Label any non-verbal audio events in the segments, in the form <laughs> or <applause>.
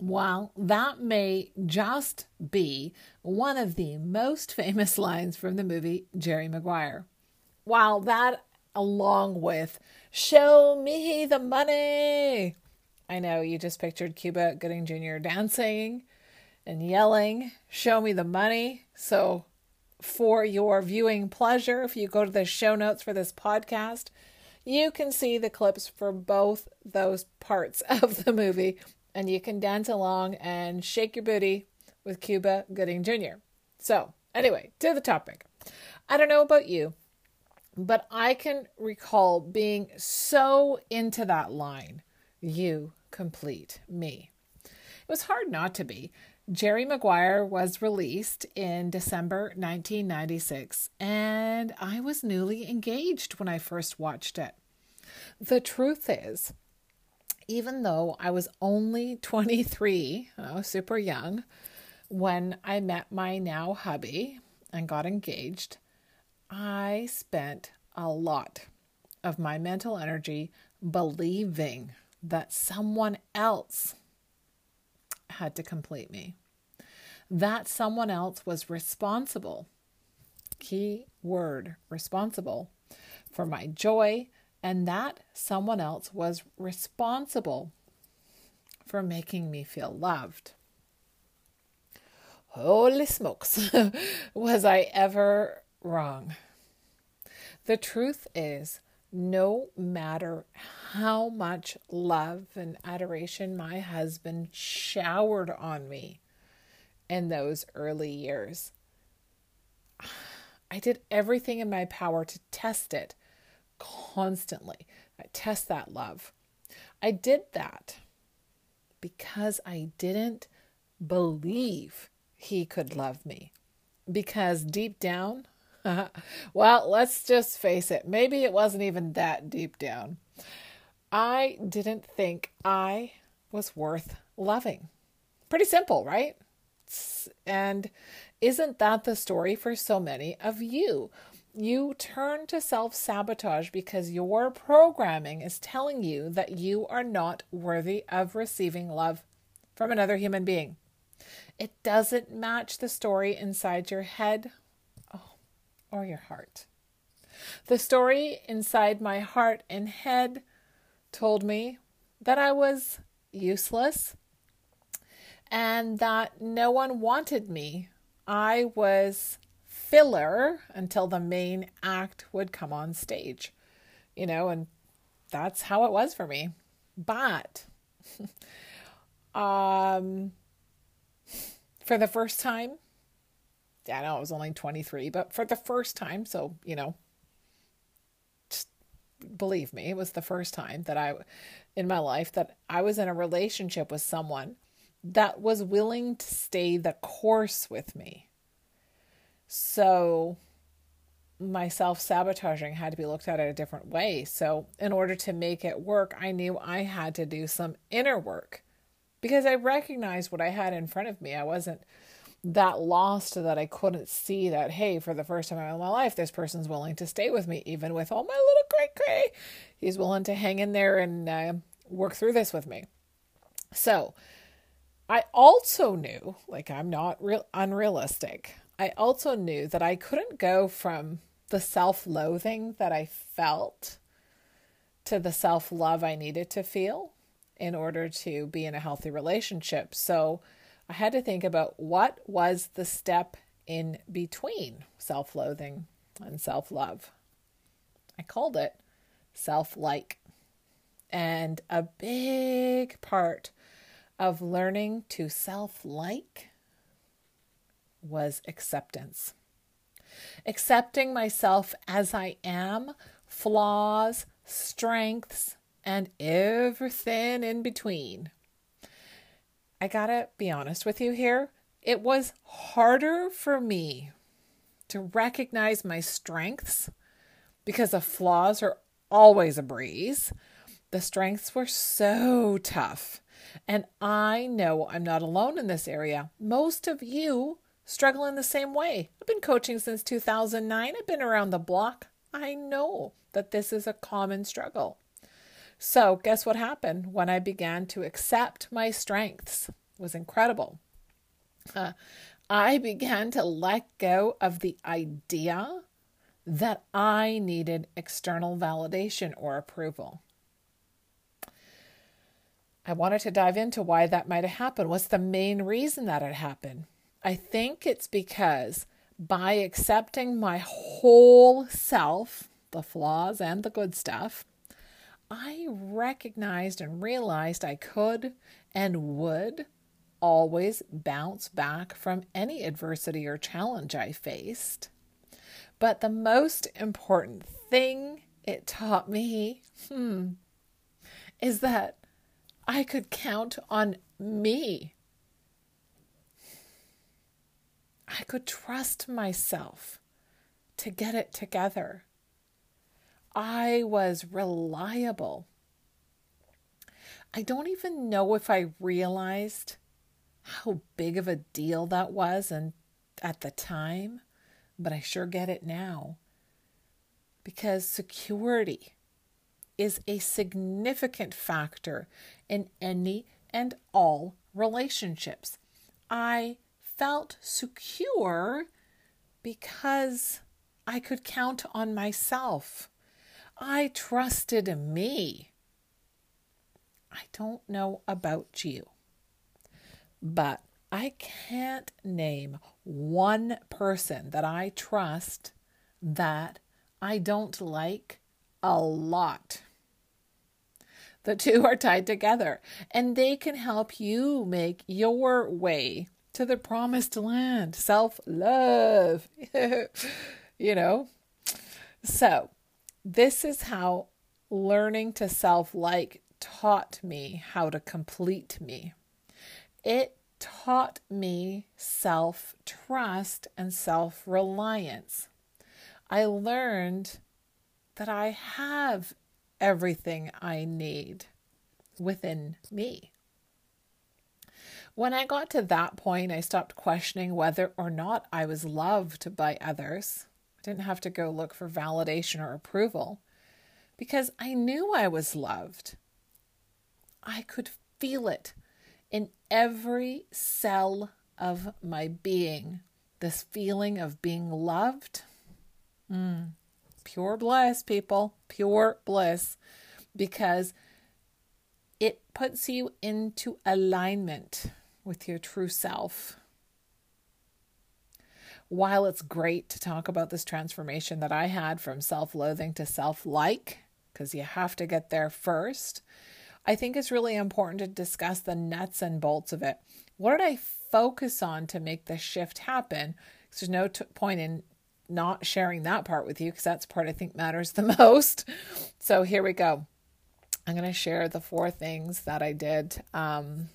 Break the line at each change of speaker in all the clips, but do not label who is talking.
While that may just be one of the most <laughs> famous lines from the movie Jerry Maguire, while that, along with Show me the money, I know you just pictured Cuba Gooding Jr. dancing and yelling, Show me the money. So, for your viewing pleasure, if you go to the show notes for this podcast, you can see the clips for both those parts <laughs> of the movie and you can dance along and shake your booty with Cuba Gooding Jr. So, anyway, to the topic. I don't know about you, but I can recall being so into that line you complete me. It was hard not to be. Jerry Maguire was released in December 1996, and I was newly engaged when I first watched it. The truth is, even though I was only <laughs> 23, I was super young, when I met my now hubby and got engaged, I spent a lot of my mental energy believing that someone else had to complete me. That someone else was responsible, key word, responsible for my joy, and that someone else was responsible for making me feel loved. Holy smokes, <laughs> was I ever wrong? The truth is, no matter how much love and adoration my husband showered on me in those early years, <sighs> I did everything in my power to test it constantly. I test that love. I did that because I didn't believe he could love me. Because deep down, <laughs> well, let's just face it, maybe it wasn't even that deep down. I didn't think I was worth loving. Pretty simple, right? And isn't that the story for so many of you? You turn to self sabotage because your programming is telling you that you are not worthy of receiving love from another human being. It doesn't match the story inside your head oh, or your heart. The story inside my heart and head told me that I was useless and that no one wanted me. I was filler until the main act would come on stage, you know, and that's how it was for me. But, <laughs> um, for the first time, I know I was only 23, but for the first time, so, you know, believe me, it was the first time that I, in my life, that I was in a relationship with someone that was willing to stay the course with me so my self sabotaging had to be looked at in a different way. So, in order to make it work, I knew I had to do some inner work because I recognized what I had in front of me. I wasn't that lost that I couldn't see that, hey, for the first time in my life, this person's willing to stay with me, even with all my little cray cray. He's willing to hang in there and uh, work through this with me. So, I also knew, like, I'm not real unrealistic. I also knew that I couldn't go from the self loathing that I felt to the self love I needed to feel in order to be in a healthy relationship. So I had to think about what was the step in between self loathing and self love. I called it self like. And a big part of learning to self like was acceptance. Accepting myself as I am, flaws, strengths, and everything in between. I gotta be honest with you here. It was harder for me to recognize my strengths because the flaws are always a breeze. The strengths were so tough. And I know I'm not alone in this area. Most of you struggle in the same way. I've been coaching since 2009. I've been around the block. I know that this is a common struggle. So, guess what happened when I began to accept my strengths? It was incredible. Uh, I began to let go of the idea that I needed external validation or approval. I wanted to dive into why that might have happened. What's the main reason that it happened? I think it's because by accepting my whole self, the flaws and the good stuff, I recognized and realized I could and would always bounce back from any adversity or challenge I faced. But the most important thing it taught me hmm, is that I could count on me. I could trust myself to get it together. I was reliable. I don't even know if I realized how big of a deal that was and at the time, but I sure get it now. Because security is a significant factor in any and all relationships. I felt secure because I could count on myself. I trusted me. I don't know about you, but I can't name one person that I trust that I don't like a lot. The two are tied together, and they can help you make your way to the promised land self love. <laughs> you know? So, this is how learning to self like taught me how to complete me. It taught me self trust and self reliance. I learned that I have everything I need within me. When I got to that point, I stopped questioning whether or not I was loved by others. I didn't have to go look for validation or approval because I knew I was loved. I could feel it in every cell of my being. This feeling of being loved. Mm, pure bliss, people. Pure bliss. Because it puts you into alignment with your true self while it's great to talk about this transformation that I had from self loathing to self like, because you have to get there first, I think it's really important to discuss the nuts and bolts of it. What did I focus on to make the shift happen? Because there's no t- point in not sharing that part with you, because that's part I think matters <laughs> the most. So here we go. I'm going to share the four things that I did, um,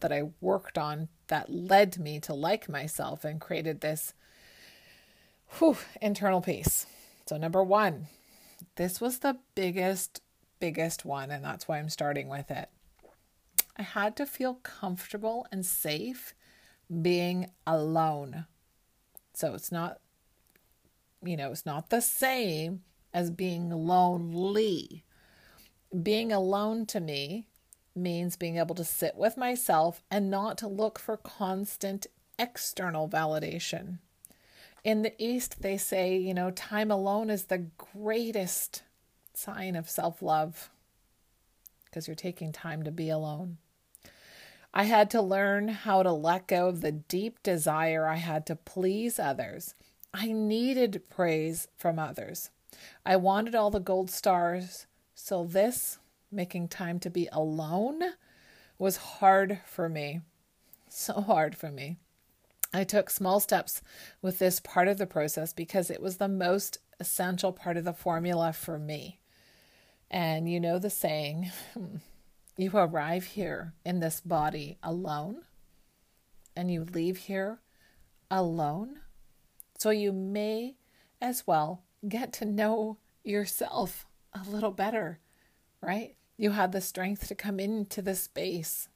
that I worked on that led me to like myself and created this Whew, internal peace. So, number one, this was the biggest, biggest one, and that's why I'm starting with it. I had to feel comfortable and safe being alone. So, it's not, you know, it's not the same as being lonely. Being alone to me means being able to sit with myself and not to look for constant external validation in the East, they say, you know, time alone is the greatest sign of self love because you're taking time to be alone. I had to learn how to let go of the deep desire I had to please others. I needed praise from others. I wanted all the gold stars. So, this, making time to be alone, was hard for me. So hard for me. I took small steps with this part of the process because it was the most essential part of the formula for me. And you know the saying, <laughs> You arrive here in this body alone, and you leave here alone. So you may as well get to know yourself a little better, right? You had the strength to come into this space.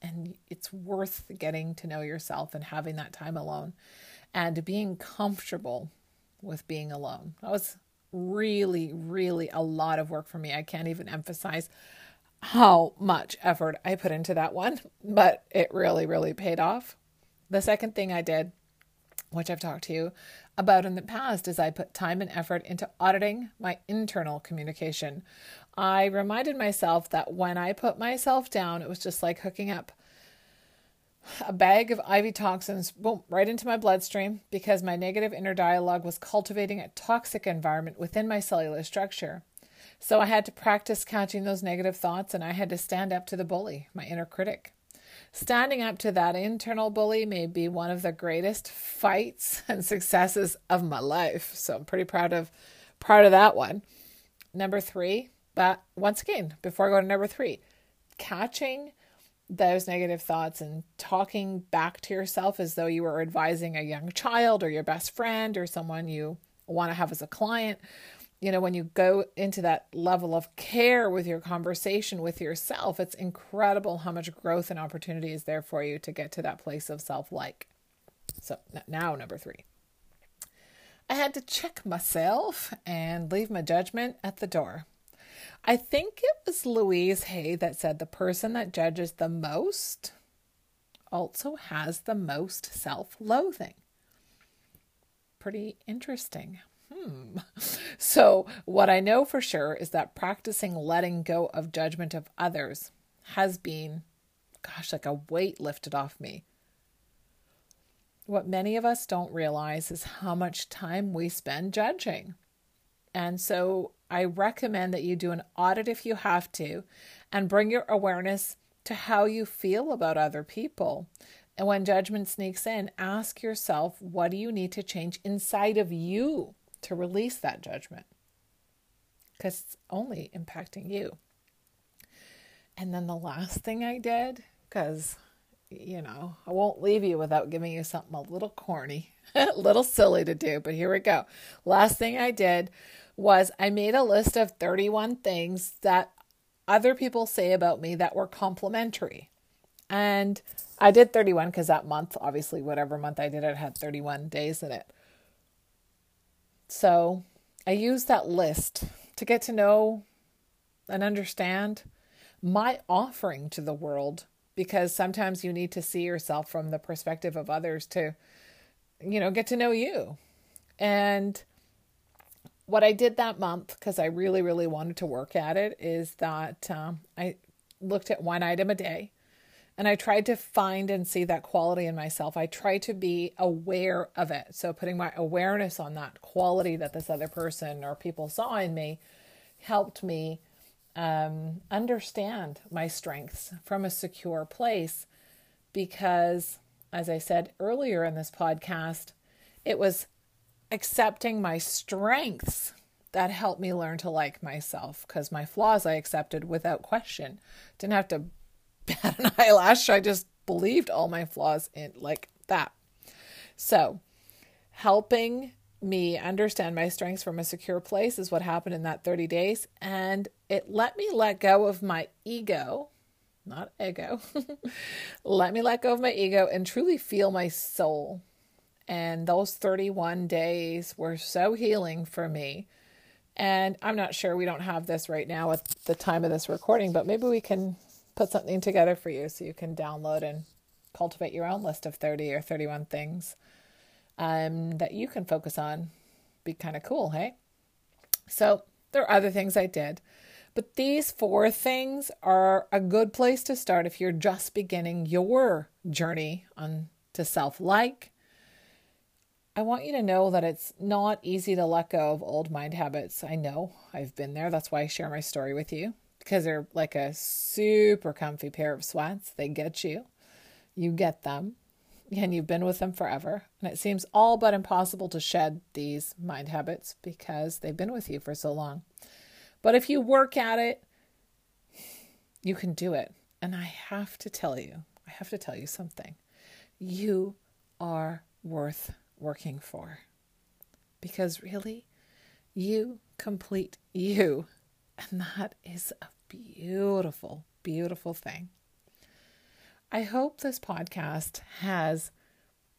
And it's worth getting to know yourself and having that time alone and being comfortable with being alone. That was really, really a lot of work for me. I can't even emphasize how much effort I put into that one, but it really, really paid off. The second thing I did, which I've talked to you about in the past, is I put time and effort into auditing my internal communication. I reminded myself that when I put myself down, it was just like hooking up a bag of IV toxins, boom, right into my bloodstream because my negative inner dialogue was cultivating a toxic environment within my cellular structure. So I had to practice catching those negative thoughts and I had to stand up to the bully, my inner critic. Standing up to that internal bully may be one of the greatest fights <laughs> and successes of my life. So I'm pretty proud of proud of that one. Number 3, but once again, before I go to number 3, catching those negative thoughts and talking back to yourself as though you were advising a young child or your best friend or someone you want to have as a client you know, when you go into that level of care with your conversation with yourself, it's incredible how much growth and opportunity is there for you to get to that place of self like. So, now, number three. I had to check myself and leave my judgment at the door. I think it was Louise Hay that said the person that judges the most also has the most self loathing. Pretty interesting hmm. <laughs> So, what I know for sure is that practicing letting go of judgment of others has been, gosh, like a weight lifted off me. What many of us don't realize is how much time we spend judging. And so, I recommend that you do an audit if you have to and bring your awareness to how you feel about other people. And when judgment sneaks in, ask yourself, what do you need to change inside of you to release that judgment because it's only impacting you. And then the last thing I did, because, you know, I won't leave you without giving you something a little corny, <laughs> a little silly to do, but here we go. Last thing I did was I made a list of 31 things that other people say about me that were complimentary. And I did 31 because that month, obviously, whatever month I did it had 31 days in it. So I use that list to get to know and understand my offering to the world because sometimes you need to see yourself from the perspective of others to, you know, get to know you. And what I did that month, because I really, really wanted to work at it, is that um, I looked at one item a day and I tried to find and see that quality in myself. I tried to be aware of it. So putting my awareness on that quality that this other person or people saw in me helped me um, understand my strengths from a secure place. Because, as I said earlier in this podcast, it was accepting my strengths that helped me learn to like myself because my flaws I accepted without question. Didn't have to bat an <laughs> eyelash. I just believed all my flaws in like that. So, helping me understand my strengths from a secure place is what happened in that 30 days. And it let me let go of my ego, not ego. <laughs> let me let go of my ego and truly feel my soul. And those 31 days were so healing for me. And I'm not sure we don't have this right now at the time of this recording, but maybe we can put something together for you so you can download and cultivate your own list of 30 or 31 things um, that you can focus on. Be kind of cool, hey? So there are other things I did, but these four things are a good place to start if you're just beginning your journey on to self like. I want you to know that it's not easy to let go of old mind habits. I know I've been there. That's why I share my story with you because they're like a super comfy pair of sweats. They get you, you get them, and you've been with them forever. And it seems all but impossible to shed these mind habits because they've been with you for so long. But if you work at it, You can do it. And I have to tell you, I have to tell you something. You are worth working for. Because really, you complete you. And that is a beautiful, beautiful thing. I hope this podcast has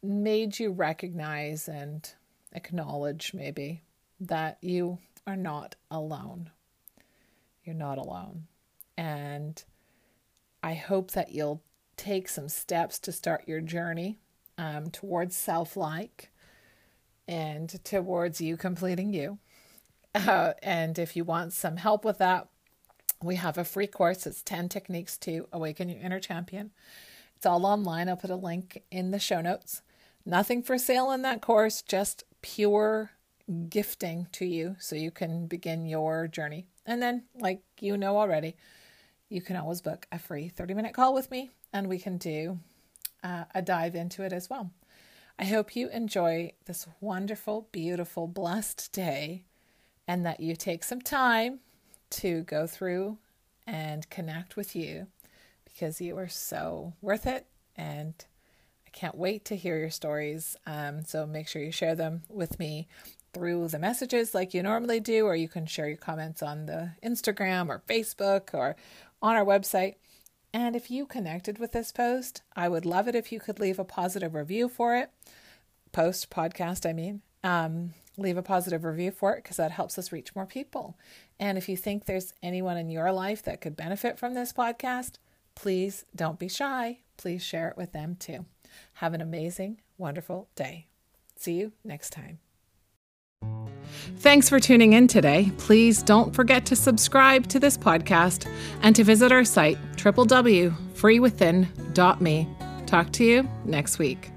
made you recognize and acknowledge maybe that you are not alone. You're not alone. And I hope that you'll take some steps to start your journey um, towards self like and towards you completing you. Uh, and if you want some help with that, we have a free course. It's 10 techniques to awaken your inner champion. It's all online. I'll put a link in the show notes. Nothing for sale in that course, just pure gifting to you so you can begin your journey. And then, like you know already, you can always book a free 30 minute call with me and we can do uh, a dive into it as well. I hope you enjoy this wonderful, beautiful, blessed day and that you take some time to go through and connect with you because you are so worth it. And I can't wait to hear your stories. Um, so make sure you share them with me through the messages like you normally do, or you can share your comments on the Instagram or Facebook or on our website. And if you connected with this post, I would love it if you could leave a positive review for it. Post podcast, I mean. Um, leave a positive review for it because that helps us reach more people. And if you think there's anyone in your life that could benefit from this podcast, please don't be shy. Please share it with them too. Have an amazing, wonderful day. See you next time. Thanks for tuning in today. Please don't forget to subscribe to this podcast and to visit our site, www.freewithin.me. Talk to you next week.